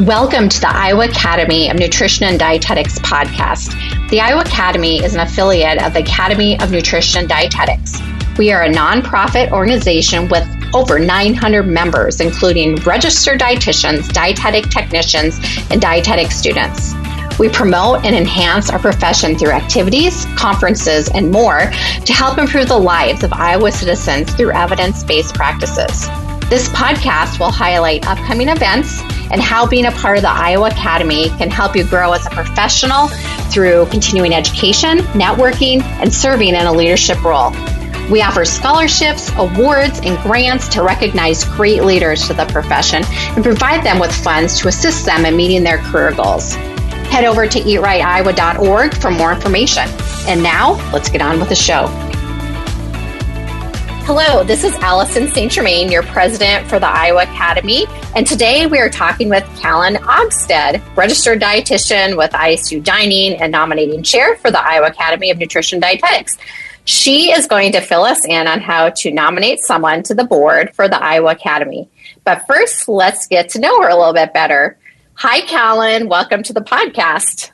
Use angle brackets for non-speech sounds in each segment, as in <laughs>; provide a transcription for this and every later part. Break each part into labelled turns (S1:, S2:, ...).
S1: Welcome to the Iowa Academy of Nutrition and Dietetics podcast. The Iowa Academy is an affiliate of the Academy of Nutrition and Dietetics. We are a nonprofit organization with over 900 members, including registered dietitians, dietetic technicians, and dietetic students. We promote and enhance our profession through activities, conferences, and more to help improve the lives of Iowa citizens through evidence based practices. This podcast will highlight upcoming events and how being a part of the Iowa Academy can help you grow as a professional through continuing education, networking, and serving in a leadership role. We offer scholarships, awards, and grants to recognize great leaders to the profession and provide them with funds to assist them in meeting their career goals. Head over to eatrightiowa.org for more information. And now, let's get on with the show. Hello, this is Allison St. Germain, your president for the Iowa Academy. And today we are talking with Callan Ogstead, registered dietitian with ISU Dining and nominating chair for the Iowa Academy of Nutrition Dietetics. She is going to fill us in on how to nominate someone to the board for the Iowa Academy. But first, let's get to know her a little bit better. Hi, Callan. Welcome to the podcast.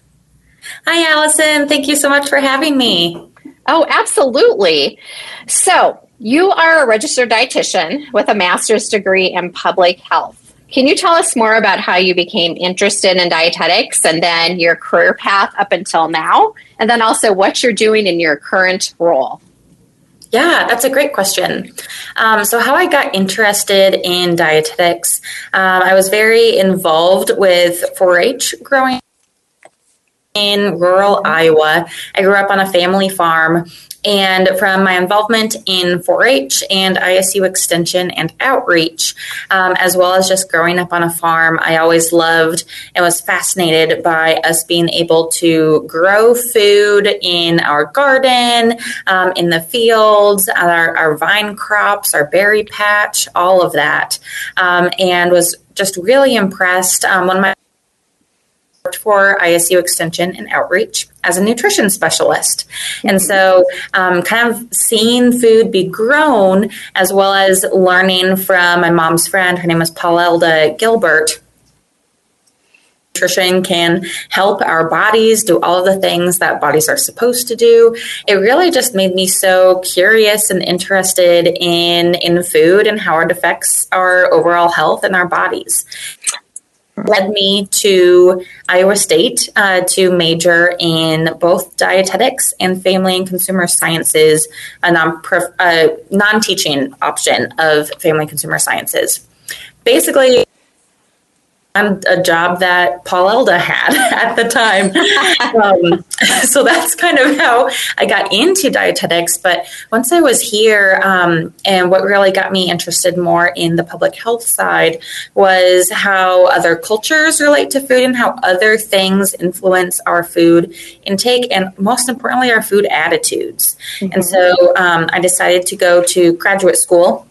S2: Hi, Allison. Thank you so much for having me.
S1: Oh, absolutely. So, you are a registered dietitian with a master's degree in public health. Can you tell us more about how you became interested in dietetics and then your career path up until now? And then also what you're doing in your current role?
S2: Yeah, that's a great question. Um, so, how I got interested in dietetics, um, I was very involved with 4 H growing in rural Iowa. I grew up on a family farm and from my involvement in 4 H and ISU Extension and Outreach, um, as well as just growing up on a farm, I always loved and was fascinated by us being able to grow food in our garden, um, in the fields, our, our, vine crops, our berry patch, all of that. Um, and was just really impressed. Um, one of my worked for ISU Extension and Outreach as a nutrition specialist. And so, um, kind of seeing food be grown as well as learning from my mom's friend, her name is Paulelda Gilbert. Nutrition can help our bodies do all of the things that bodies are supposed to do. It really just made me so curious and interested in in food and how it affects our overall health and our bodies led me to Iowa State uh, to major in both dietetics and family and consumer sciences, a non non teaching option of family and consumer sciences. Basically, a job that Paul Elda had <laughs> at the time. um, so that's kind of how I got into dietetics. But once I was here, um, and what really got me interested more in the public health side was how other cultures relate to food and how other things influence our food intake and most importantly, our food attitudes. Mm-hmm. And so um, I decided to go to graduate school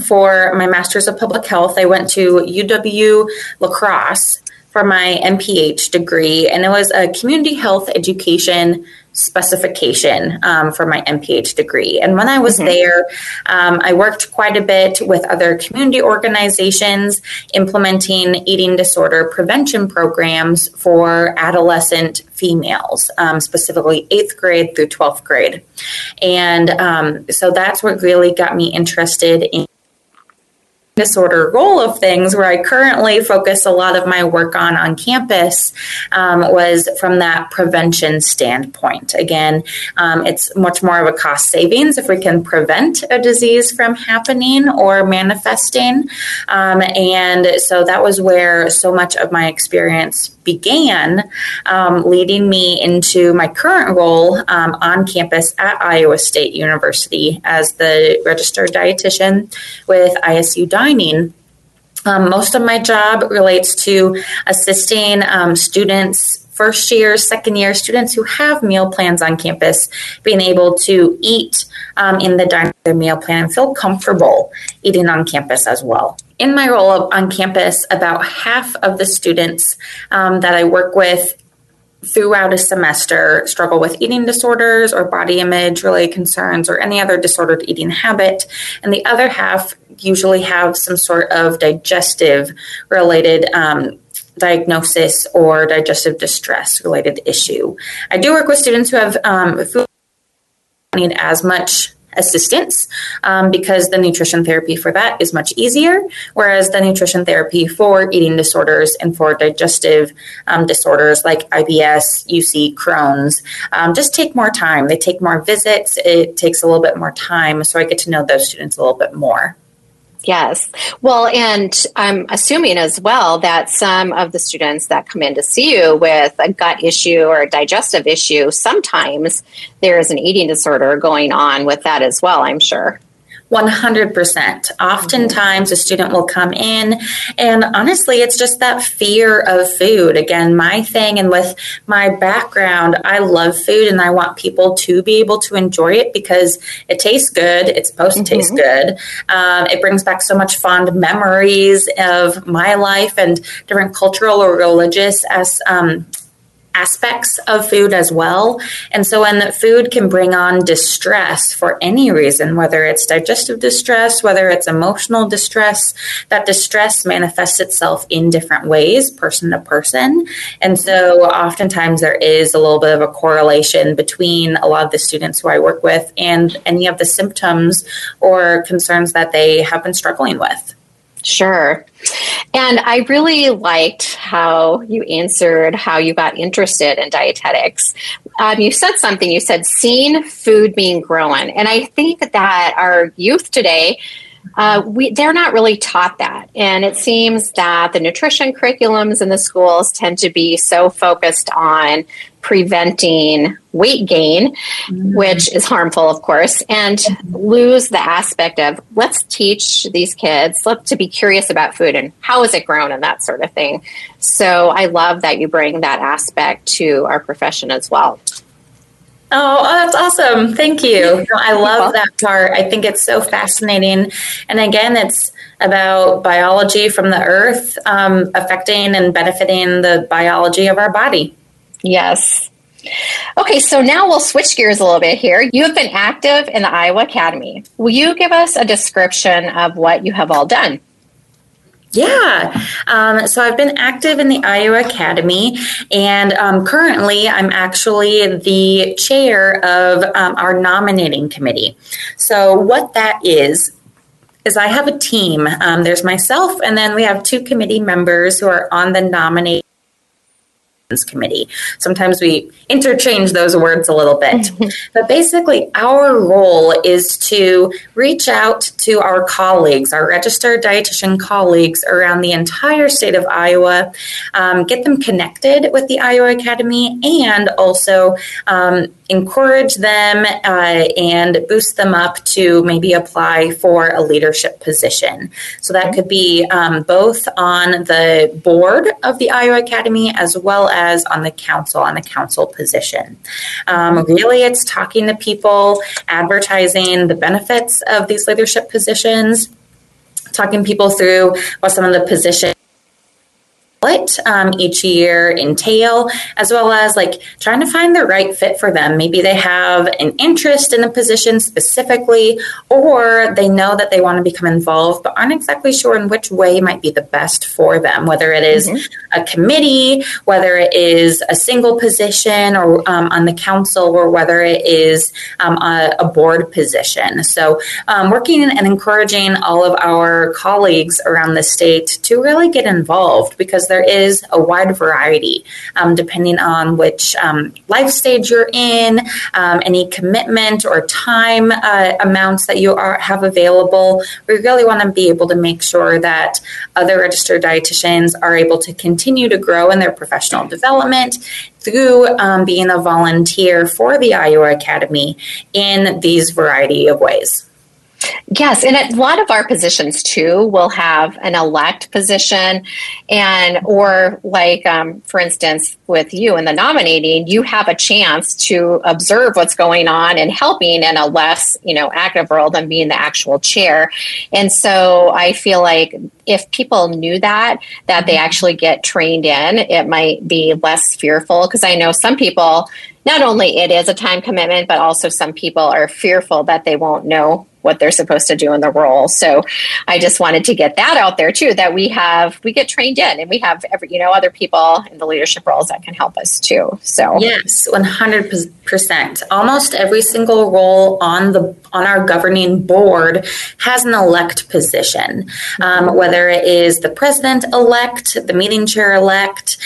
S2: for my master's of public health, I went to UW La Crosse for my MPH degree, and it was a community health education specification um, for my MPH degree. And when I was mm-hmm. there, um, I worked quite a bit with other community organizations implementing eating disorder prevention programs for adolescent females, um, specifically eighth grade through 12th grade. And um, so that's what really got me interested in disorder role of things where i currently focus a lot of my work on on campus um, was from that prevention standpoint. Again um, it's much more of a cost savings if we can prevent a disease from happening or manifesting. Um, and so that was where so much of my experience began, um, leading me into my current role um, on campus at Iowa State University as the registered dietitian with ISU Dining. Um, most of my job relates to assisting um, students first year, second year students who have meal plans on campus being able to eat um, in the dining their meal plan feel comfortable eating on campus as well in my role on campus, about half of the students um, that I work with throughout a semester struggle with eating disorders or body image related concerns or any other disordered eating habit. And the other half usually have some sort of digestive related um, diagnosis or digestive distress related issue. I do work with students who have um, food need as much assistance um, because the nutrition therapy for that is much easier, whereas the nutrition therapy for eating disorders and for digestive um, disorders like IBS, UC, Crohn's um, just take more time. They take more visits, it takes a little bit more time, so I get to know those students a little bit more.
S1: Yes. Well, and I'm assuming as well that some of the students that come in to see you with a gut issue or a digestive issue, sometimes there is an eating disorder going on with that as well, I'm sure.
S2: 100%. Oftentimes, a student will come in, and honestly, it's just that fear of food. Again, my thing, and with my background, I love food and I want people to be able to enjoy it because it tastes good. It's supposed to mm-hmm. taste good. Um, it brings back so much fond memories of my life and different cultural or religious as um, aspects of food as well. And so when food can bring on distress for any reason, whether it's digestive distress, whether it's emotional distress, that distress manifests itself in different ways, person to person. And so oftentimes there is a little bit of a correlation between a lot of the students who I work with and any of the symptoms or concerns that they have been struggling with.
S1: Sure. And I really liked how you answered how you got interested in dietetics. Um, you said something, you said, seeing food being grown. And I think that our youth today, uh, we, they're not really taught that. And it seems that the nutrition curriculums in the schools tend to be so focused on preventing weight gain, mm-hmm. which is harmful, of course, and lose the aspect of let's teach these kids let, to be curious about food and how is it grown and that sort of thing. So I love that you bring that aspect to our profession as well.
S2: Oh, oh, that's awesome. Thank you. <laughs> I love that part. I think it's so fascinating. And again, it's about biology from the earth um, affecting and benefiting the biology of our body.
S1: Yes. Okay, so now we'll switch gears a little bit here. You have been active in the Iowa Academy. Will you give us a description of what you have all done?
S2: Yeah. Um, so I've been active in the Iowa Academy, and um, currently I'm actually the chair of um, our nominating committee. So, what that is, is I have a team. Um, there's myself, and then we have two committee members who are on the nominating committee. Sometimes we interchange those words a little bit. <laughs> but basically, our role is to reach out to our colleagues, our registered dietitian colleagues around the entire state of Iowa, um, get them connected with the Iowa Academy, and also um, encourage them uh, and boost them up to maybe apply for a leadership position. So that could be um, both on the board of the Iowa Academy as well as on the council, on the council position. Um, really, it's talking to people, advertising the benefits of these leadership positions, talking people through what some of the positions um, each year entail, as well as like trying to find the right fit for them. Maybe they have an interest in a position specifically, or they know that they want to become involved, but aren't exactly sure in which way might be the best for them, whether it is mm-hmm. a committee, whether it is a single position or um, on the council, or whether it is um, a, a, board position. So, um, working and encouraging all of our colleagues around the state to really get involved because there is a wide variety um, depending on which um, life stage you're in, um, any commitment or time uh, amounts that you are, have available. We really want to be able to make sure that other registered dietitians are able to continue to grow in their professional development through um, being a volunteer for the Iowa Academy in these variety of ways.
S1: Yes, and a lot of our positions too will have an elect position, and or like um, for instance with you in the nominating, you have a chance to observe what's going on and helping in a less you know active role than being the actual chair. And so I feel like if people knew that that they actually get trained in, it might be less fearful because I know some people not only it is a time commitment, but also some people are fearful that they won't know what they're supposed to do in the role. So I just wanted to get that out there too, that we have, we get trained in and we have every, you know, other people in the leadership roles that can help us too. So
S2: yes, 100%. Almost every single role on the, on our governing board has an elect position, um, whether it is the president elect, the meeting chair elect,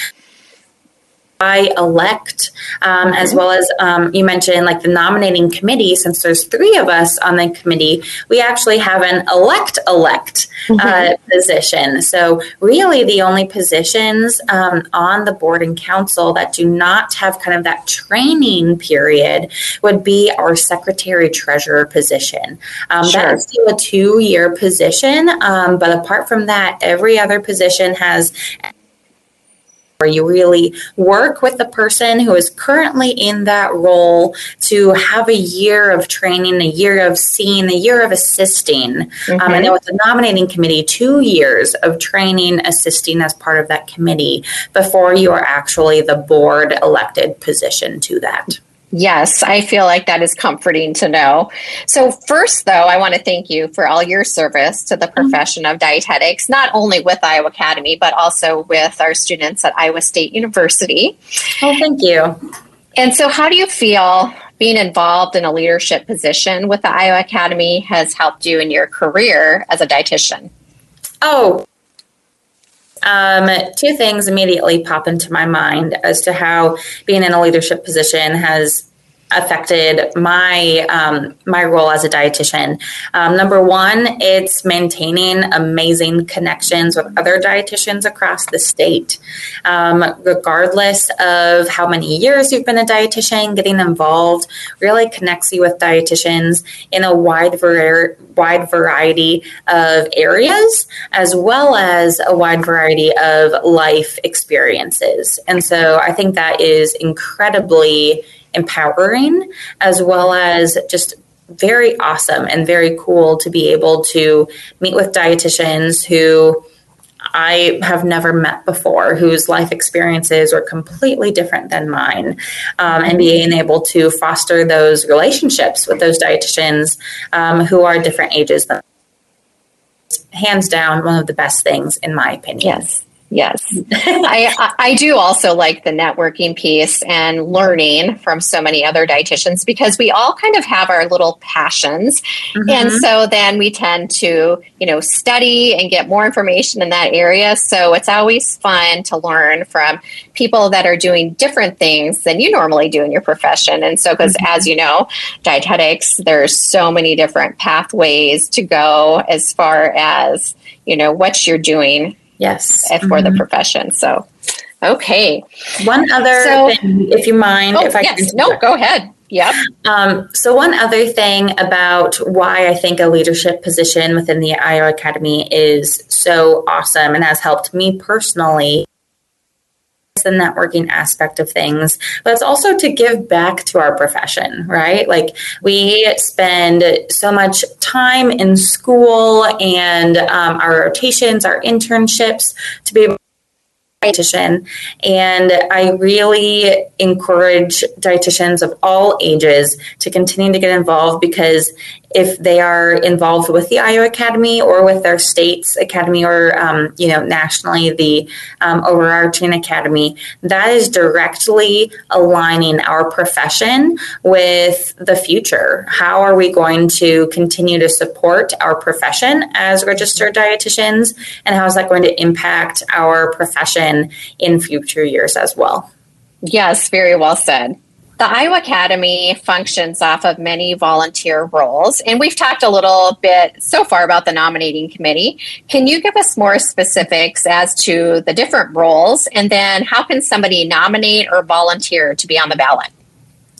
S2: I elect, um, as well as um, you mentioned, like the nominating committee. Since there's three of us on the committee, we actually have an elect elect uh, mm-hmm. position. So really, the only positions um, on the board and council that do not have kind of that training period would be our secretary treasurer position. Um, sure. That is still a two year position, um, but apart from that, every other position has where you really work with the person who is currently in that role to have a year of training, a year of seeing, a year of assisting. Mm-hmm. Um, and then with the nominating committee, two years of training, assisting as part of that committee before you are actually the board elected position to that.
S1: Yes, I feel like that is comforting to know. So, first, though, I want to thank you for all your service to the mm-hmm. profession of dietetics, not only with Iowa Academy, but also with our students at Iowa State University.
S2: Oh, thank you.
S1: And so, how do you feel being involved in a leadership position with the Iowa Academy has helped you in your career as a dietitian?
S2: Oh, um, two things immediately pop into my mind as to how being in a leadership position has affected my um, my role as a dietitian. Um, number one, it's maintaining amazing connections with other dietitians across the state. Um, regardless of how many years you've been a dietitian, getting involved really connects you with dietitians in a wide var- wide variety of areas, as well as a wide variety of life experiences. And so, I think that is incredibly empowering as well as just very awesome and very cool to be able to meet with dietitians who I have never met before, whose life experiences are completely different than mine, um, and being able to foster those relationships with those dietitians um, who are different ages than hands down one of the best things in my opinion.
S1: Yes. Yes. I, I do also like the networking piece and learning from so many other dietitians because we all kind of have our little passions. Mm-hmm. And so then we tend to, you know, study and get more information in that area. So it's always fun to learn from people that are doing different things than you normally do in your profession. And so, because mm-hmm. as you know, dietetics, there's so many different pathways to go as far as, you know, what you're doing
S2: Yes.
S1: For mm-hmm. the profession. So, okay.
S2: One other so, thing, if you mind,
S1: oh,
S2: if I
S1: yes. can. No, go ahead. Yep.
S2: Um, so, one other thing about why I think a leadership position within the Iowa Academy is so awesome and has helped me personally the networking aspect of things, but it's also to give back to our profession, right? Like we spend so much time in school and um, our rotations, our internships to be able dietitian and i really encourage dietitians of all ages to continue to get involved because if they are involved with the Iowa Academy or with their state's academy or um, you know nationally the um, overarching academy, that is directly aligning our profession with the future. How are we going to continue to support our profession as registered dietitians, and how is that going to impact our profession in future years as well?
S1: Yes, very well said. The Iowa Academy functions off of many volunteer roles, and we've talked a little bit so far about the nominating committee. Can you give us more specifics as to the different roles, and then how can somebody nominate or volunteer to be on the ballot?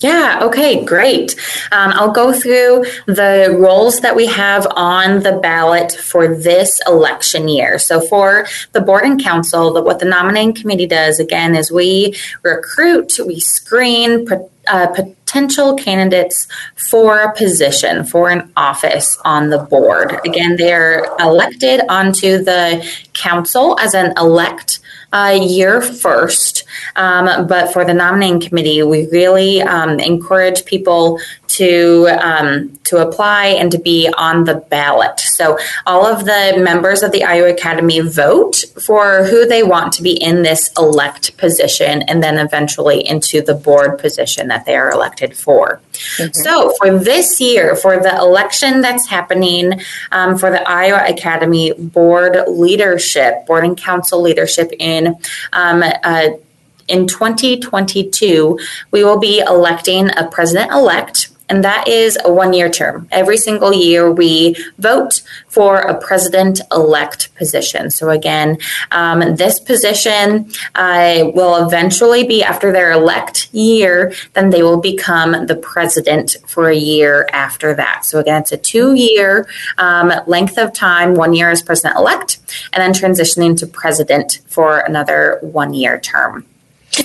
S2: Yeah, okay, great. Um, I'll go through the roles that we have on the ballot for this election year. So, for the board and council, the, what the nominating committee does again is we recruit, we screen, uh, potential candidates for a position, for an office on the board. Again, they're elected onto the council as an elect uh, year first. Um, but for the nominating committee, we really um, encourage people to um, to apply and to be on the ballot. So all of the members of the Iowa Academy vote for who they want to be in this elect position, and then eventually into the board position that they are elected for. Mm-hmm. So for this year, for the election that's happening um, for the Iowa Academy board leadership, board and council leadership in um, uh, in 2022, we will be electing a president elect and that is a one year term. Every single year, we vote for a president elect position. So, again, um, this position uh, will eventually be after their elect year, then they will become the president for a year after that. So, again, it's a two year um, length of time, one year as president elect, and then transitioning to president for another one year term.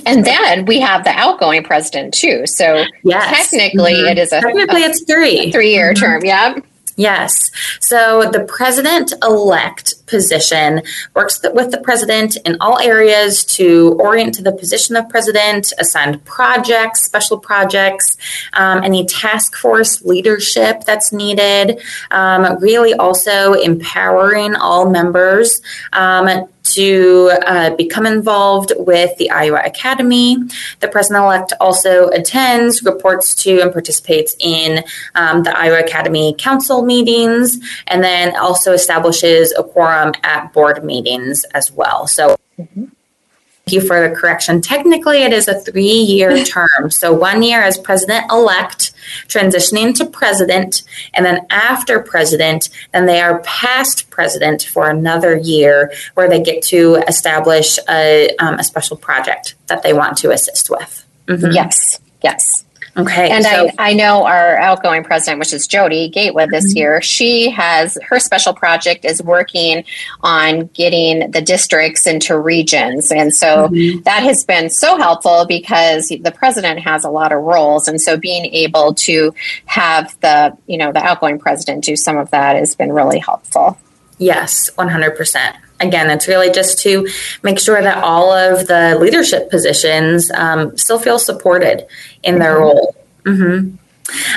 S1: And then we have the outgoing president too. So yes. technically, mm-hmm. it is a
S2: technically a, it's three
S1: three year mm-hmm. term. Yeah.
S2: Yes. So the president elect position works with the president in all areas to orient to the position of president, assign projects, special projects, um, any task force leadership that's needed, um, really also empowering all members um, to uh, become involved with the Iowa Academy. The president elect also attends, reports to, and participates in um, the Iowa Academy Council meetings, and then also establishes a quorum at board meetings as well. So, mm-hmm you for the correction. Technically, it is a three year <laughs> term. So, one year as president elect, transitioning to president, and then after president, then they are past president for another year where they get to establish a, um, a special project that they want to assist with.
S1: Mm-hmm. Yes, yes.
S2: Okay.
S1: And so, I, I know our outgoing president, which is Jody Gatewood this mm-hmm. year, she has her special project is working on getting the districts into regions. And so mm-hmm. that has been so helpful because the president has a lot of roles. And so being able to have the, you know, the outgoing president do some of that has been really helpful.
S2: Yes, 100% again, it's really just to make sure that all of the leadership positions um, still feel supported in their mm-hmm. role. Mm-hmm.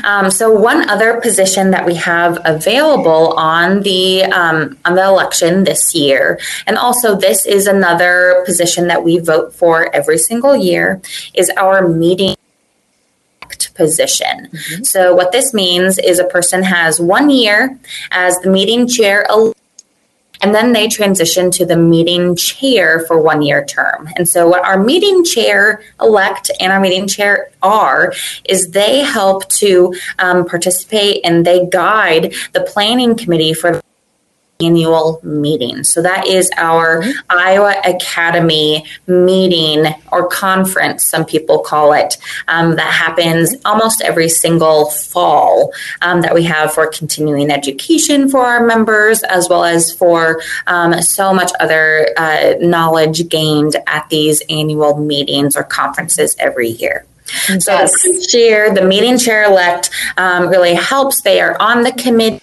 S2: Um, so one other position that we have available on the um, on the election this year, and also this is another position that we vote for every single year, is our meeting position. Mm-hmm. So what this means is a person has one year as the meeting chair and then they transition to the meeting chair for one year term. And so, what our meeting chair elect and our meeting chair are is they help to um, participate and they guide the planning committee for annual meeting. So that is our mm-hmm. Iowa Academy meeting or conference, some people call it, um, that happens almost every single fall um, that we have for continuing education for our members, as well as for um, so much other uh, knowledge gained at these annual meetings or conferences every year. So yes. the chair, the meeting chair elect, um, really helps. They are on the committee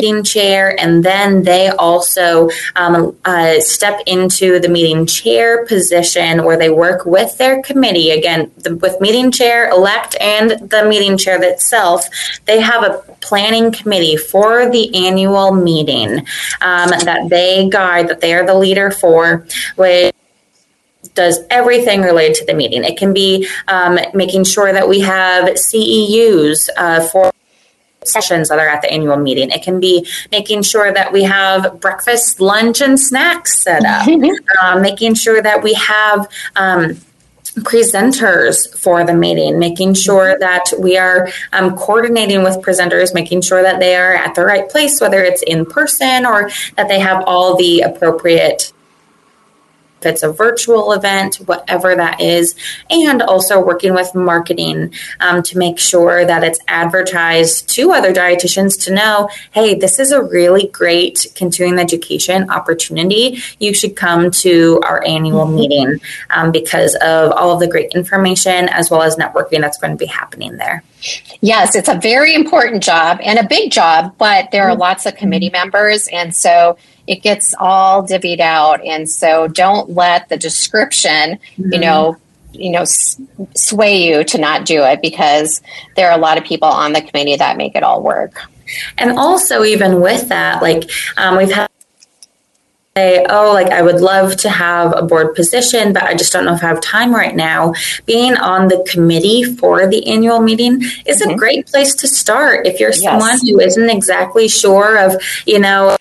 S2: meeting chair, and then they also um, uh, step into the meeting chair position where they work with their committee. Again, the, with meeting chair elect and the meeting chair itself, they have a planning committee for the annual meeting um, that they guide, that they are the leader for, which does everything related to the meeting. It can be um, making sure that we have CEUs uh, for sessions that are at the annual meeting. It can be making sure that we have breakfast, lunch, and snacks set up, <laughs> um, making sure that we have um, presenters for the meeting, making sure that we are um, coordinating with presenters, making sure that they are at the right place, whether it's in person or that they have all the appropriate if it's a virtual event, whatever that is, and also working with marketing um, to make sure that it's advertised to other dietitians to know, hey, this is a really great continuing education opportunity. You should come to our annual mm-hmm. meeting um, because of all of the great information as well as networking that's going to be happening there.
S1: Yes, it's a very important job and a big job, but there are mm-hmm. lots of committee members. And so it gets all divvied out. And so don't let the description, mm-hmm. you know, you know, sway you to not do it because there are a lot of people on the committee that make it all work.
S2: And also, even with that, like um, we've had say, oh, like I would love to have a board position, but I just don't know if I have time right now. Being on the committee for the annual meeting is mm-hmm. a great place to start if you're yes. someone who isn't exactly sure of, you know,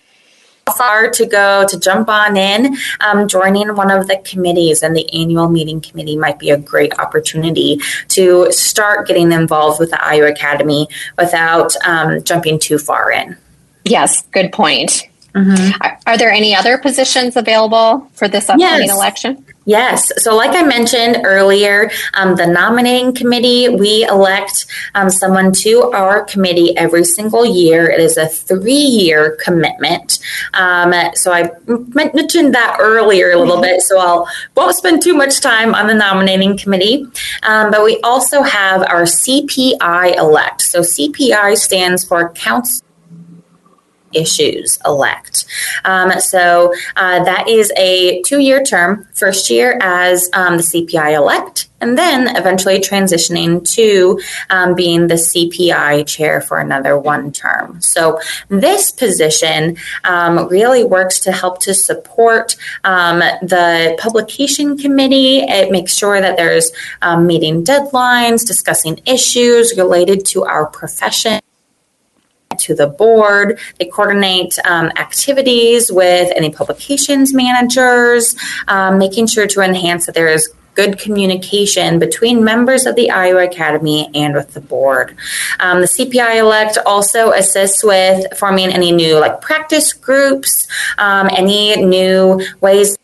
S2: far to go to jump on in. Um, joining one of the committees and the annual meeting committee might be a great opportunity to start getting involved with the Iowa Academy without um, jumping too far in.
S1: Yes, good point. Mm-hmm. Are, are, there any other positions available for this upcoming yes. election?
S2: Yes. So, like I mentioned earlier, um, the nominating committee, we elect um, someone to our committee every single year. It is a three year commitment. Um, so, I mentioned that earlier a little bit, so I'll won't spend too much time on the nominating committee. Um, but we also have our CPI elect. So, CPI stands for Council issues elect. Um, so uh, that is a two year term, first year as um, the CPI elect, and then eventually transitioning to um, being the CPI chair for another one term. So this position um, really works to help to support um, the publication committee. It makes sure that there's um, meeting deadlines, discussing issues related to our profession to the board. They coordinate um, activities with any publications managers, um, making sure to enhance that there is good communication between members of the Iowa Academy and with the board. Um, the CPI elect also assists with forming any new like practice groups, um, any new ways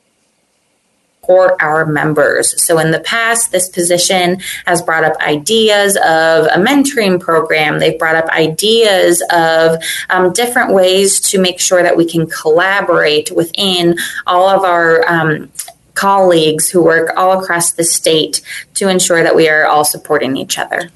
S2: support our members. So in the past, this position has brought up ideas of a mentoring program. They've brought up ideas of um, different ways to make sure that we can collaborate within all of our um, colleagues who work all across the state to ensure that we are all supporting each other.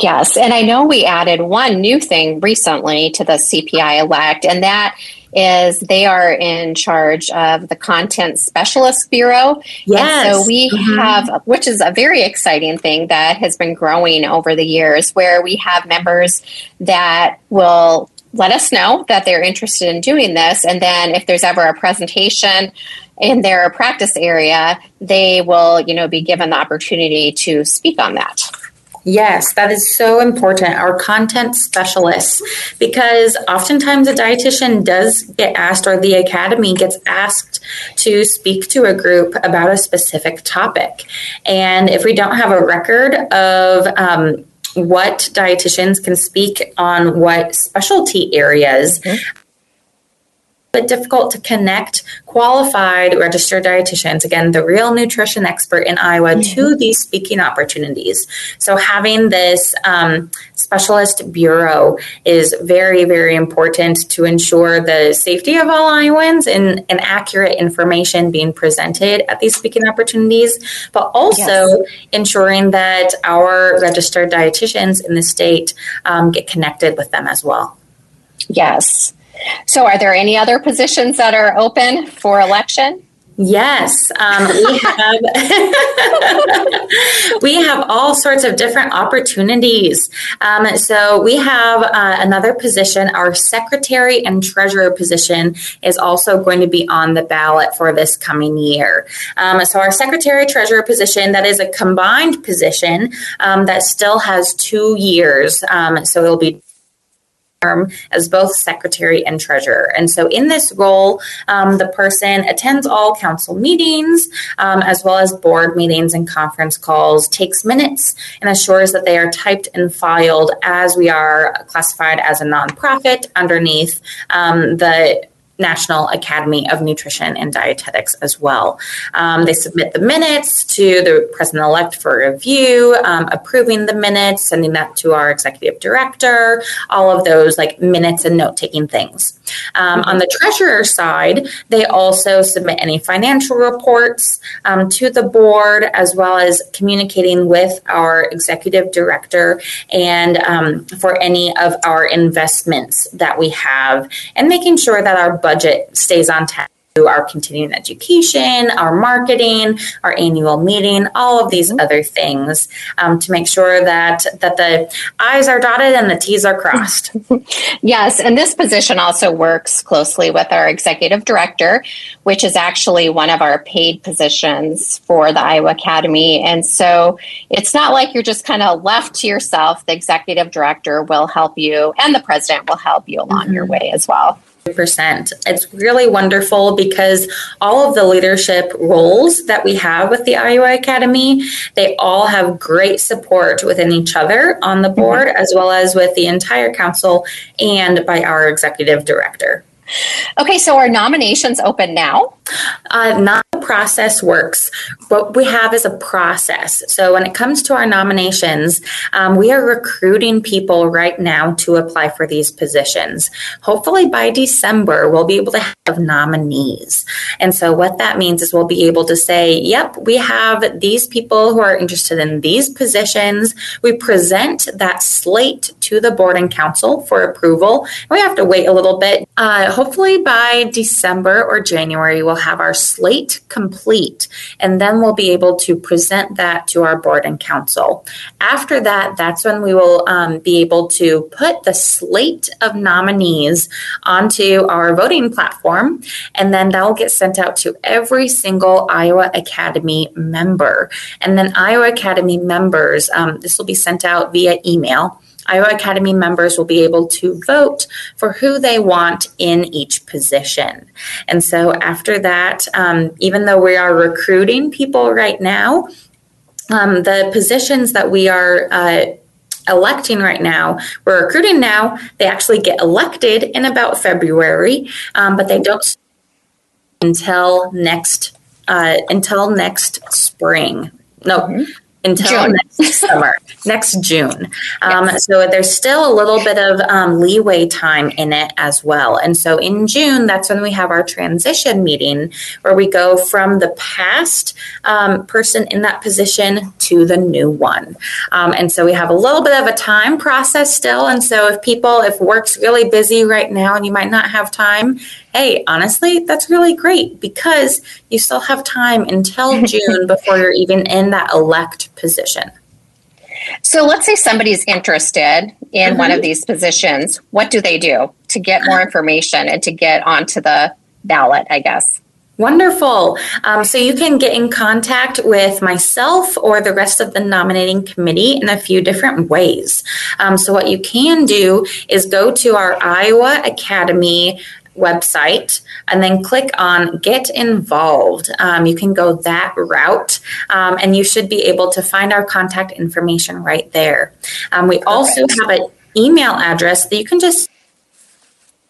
S1: Yes, and I know we added one new thing recently to the CPI elect, and that is they are in charge of the content specialist bureau.
S2: Yes.
S1: And so we mm-hmm. have, which is a very exciting thing that has been growing over the years, where we have members that will let us know that they're interested in doing this. And then if there's ever a presentation in their practice area, they will, you know, be given the opportunity to speak on that.
S2: Yes, that is so important. Our content specialists, because oftentimes a dietitian does get asked, or the academy gets asked to speak to a group about a specific topic. And if we don't have a record of, um, what dietitians can speak on what specialty areas, mm-hmm bit difficult to connect qualified registered dietitians, again, the real nutrition expert in Iowa, mm-hmm. to these speaking opportunities. So having this um, specialist bureau is very, very important to ensure the safety of all Iowans and, and accurate information being presented at these speaking opportunities, but also yes. ensuring that our registered dietitians in the state um, get connected with them as well.
S1: Yes. So, are there any other positions that are open for election?
S2: Yes, um, we <laughs> have <laughs> we have all sorts of different opportunities. Um, so we have uh, another position. Our secretary and treasurer position is also going to be on the ballot for this coming year. Um, so our secretary treasurer position that is a combined position um, that still has two years. Um, so it'll be term as both secretary and treasurer. And so, in this role, um, the person attends all council meetings um, as well as board meetings and conference calls, takes minutes, and assures that they are typed and filed as we are classified as a nonprofit underneath um, the National Academy of Nutrition and Dietetics as well. Um, they submit the minutes to the president elect for review, um, approving the minutes, sending that to our executive director, all of those like minutes and note taking things. Um, on the treasurer side, they also submit any financial reports um, to the board as well as communicating with our executive director and um, for any of our investments that we have and making sure that our budget stays on task our continuing education, our marketing, our annual meeting, all of these mm-hmm. other things um, to make sure that that the I's are dotted and the T's are crossed. <laughs>
S1: yes, and this position also works closely with our executive director, which is actually one of our paid positions for the Iowa Academy. And so it's not like you're just kind of left to yourself. The executive director will help you, and the president will help you along mm-hmm. your way as well
S2: percent It's really wonderful because all of the leadership roles that we have with the Iowa Academy, they all have great support within each other on the board, mm-hmm. as well as with the entire council and by our executive director.
S1: Okay, so our nominations open now?
S2: Uh, not process works. What we have is a process. So when it comes to our nominations, um, we are recruiting people right now to apply for these positions. Hopefully by December, we'll be able to have nominees. And so what that means is we'll be able to say, yep, we have these people who are interested in these positions. We present that slate to the board and council for approval. We have to wait a little bit. Uh, hopefully by December or January, we'll have our slate complete, and then we'll be able to present that to our board and council. After that, that's when we will um, be able to put the slate of nominees onto our voting platform, and then that will get sent out to every single Iowa Academy member. And then Iowa Academy members, um, this will be sent out via email. Iowa Academy members will be able to vote for who they want in each position. And so after that, um, even though we are recruiting people right now, um, the positions that we are uh, electing right now, we're recruiting now, they actually get elected in about February, um, but they don't until next uh, until next spring. No, mm-hmm until June. next <laughs> summer, next June. Um, yes. So there's still a little bit of um, leeway time in it as well. And so in June, that's when we have our transition meeting where we go from the past um, person in that position to the new one. Um, and so we have a little bit of a time process still. And so if people, if work's really busy right now and you might not have time, hey, honestly, that's really great because you still have time until <laughs> June before you're even in that elect position.
S1: So let's say somebody's interested in mm-hmm. one of these positions. What do they do to get more information and to get onto the ballot, I guess?
S2: Wonderful. Um, so you can get in contact with myself or the rest of the nominating committee in a few different ways. Um, so what you can do is go to our Iowa Academy website and then click on get involved. Um, you can go that route um, and you should be able to find our contact information right there. Um, we also have an email address that you can just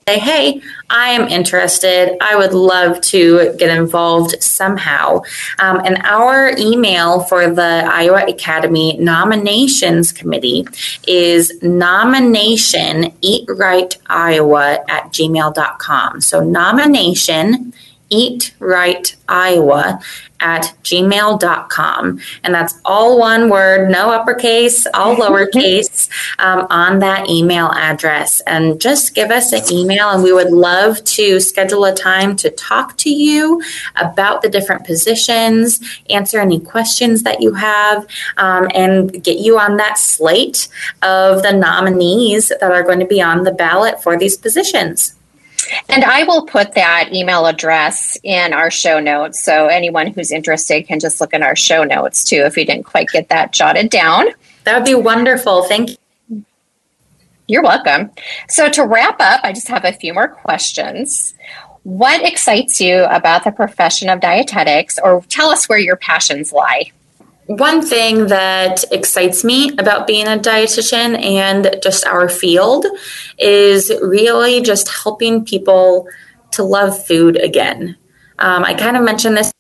S2: say, hey, I am interested. I would love to get involved somehow. Um, and our email for the Iowa Academy Nominations Committee is nomination eat right Iowa at gmail.com. So nomination eat right Iowa at gmail.com. And that's all one word, no uppercase, all <laughs> lowercase um, on that email address. And just give us an email, and we would love to schedule a time to talk to you about the different positions, answer any questions that you have, um, and get you on that slate of the nominees that are going to be on the ballot for these positions.
S1: And I will put that email address in our show notes. So anyone who's interested can just look in our show notes too if you didn't quite get that jotted down.
S2: That would be wonderful. Thank you.
S1: You're welcome. So to wrap up, I just have a few more questions. What excites you about the profession of dietetics, or tell us where your passions lie?
S2: One thing that excites me about being a dietitian and just our field is really just helping people to love food again. Um, I kind of mentioned this.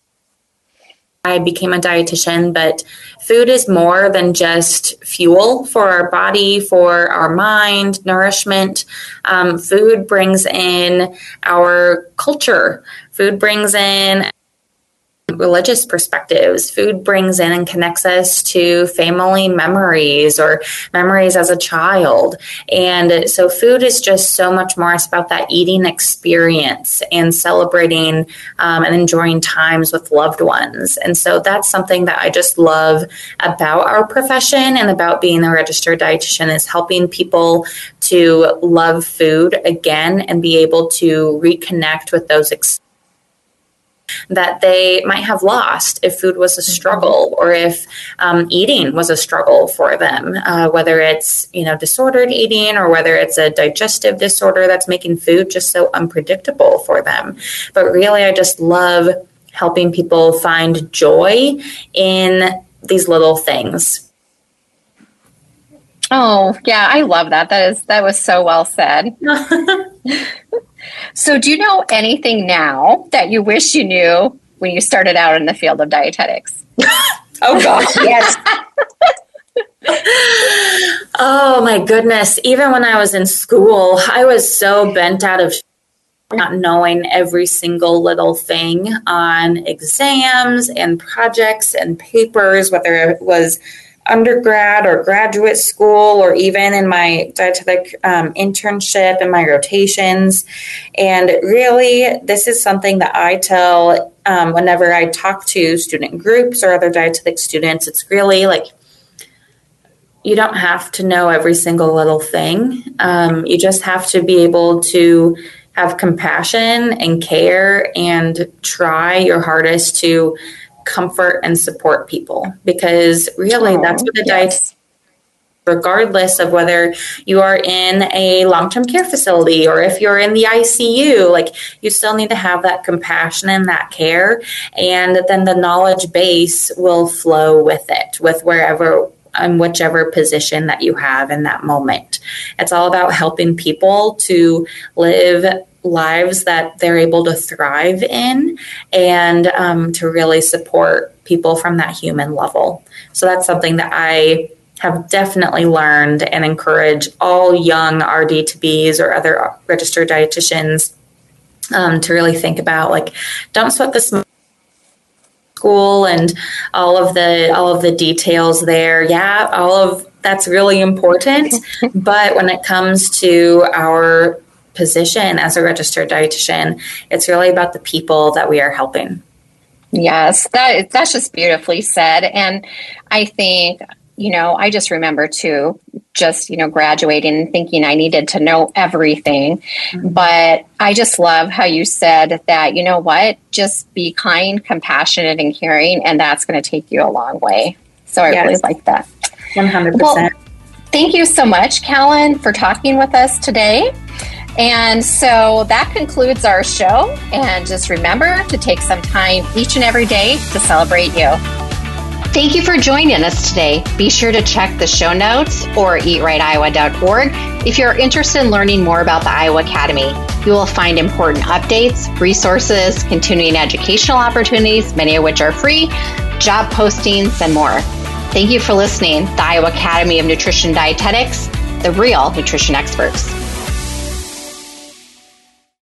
S2: I became a dietitian, but food is more than just fuel for our body, for our mind, nourishment. Um, food brings in our culture. Food brings in religious perspectives. Food brings in and connects us to family memories or memories as a child. And so food is just so much more It's about that eating experience and celebrating um, and enjoying times with loved ones. And so that's something that I just love about our profession and about being a registered dietitian is helping people to love food again and be able to reconnect with those experiences that they might have lost if food was a struggle or if um, eating was a struggle for them, uh, whether it's you know disordered eating or whether it's a digestive disorder that's making food just so unpredictable for them. But really, I just love helping people find joy in these little things.
S1: Oh, yeah, I love that. That is that was so well said. <laughs> So, do you know anything now that you wish you knew when you started out in the field of dietetics? <laughs>
S2: oh, gosh, <laughs> yes. oh, my goodness. Even when I was in school, I was so bent out of not knowing every single little thing on exams and projects and papers, whether it was undergrad or graduate school or even in my dietetic um, internship and my rotations. And really, this is something that I tell um, whenever I talk to student groups or other dietetic students. It's really like, you don't have to know every single little thing. Um, you just have to be able to have compassion and care and try your hardest to comfort and support people because really oh, that's what the yes. diet regardless of whether you are in a long-term care facility or if you're in the ICU like you still need to have that compassion and that care and then the knowledge base will flow with it with wherever and whichever position that you have in that moment. It's all about helping people to live lives that they're able to thrive in and um, to really support people from that human level. So that's something that I have definitely learned and encourage all young RD to Bs or other registered dietitians um, to really think about like don't sweat the small school and all of the all of the details there yeah all of that's really important <laughs> but when it comes to our position as a registered dietitian. It's really about the people that we are helping.
S1: Yes, that that's just beautifully said. And I think, you know, I just remember too, just, you know, graduating and thinking I needed to know everything. Mm-hmm. But I just love how you said that, you know what, just be kind, compassionate, and caring, and that's going to take you a long way. So I yes. really like that.
S2: 100%. Well,
S1: thank you so much, Callan, for talking with us today. And so that concludes our show. And just remember to take some time each and every day to celebrate you. Thank you for joining us today. Be sure to check the show notes or eatrightiowa.org if you're interested in learning more about the Iowa Academy. You will find important updates, resources, continuing educational opportunities, many of which are free, job postings, and more. Thank you for listening. The Iowa Academy of Nutrition Dietetics, the real nutrition experts.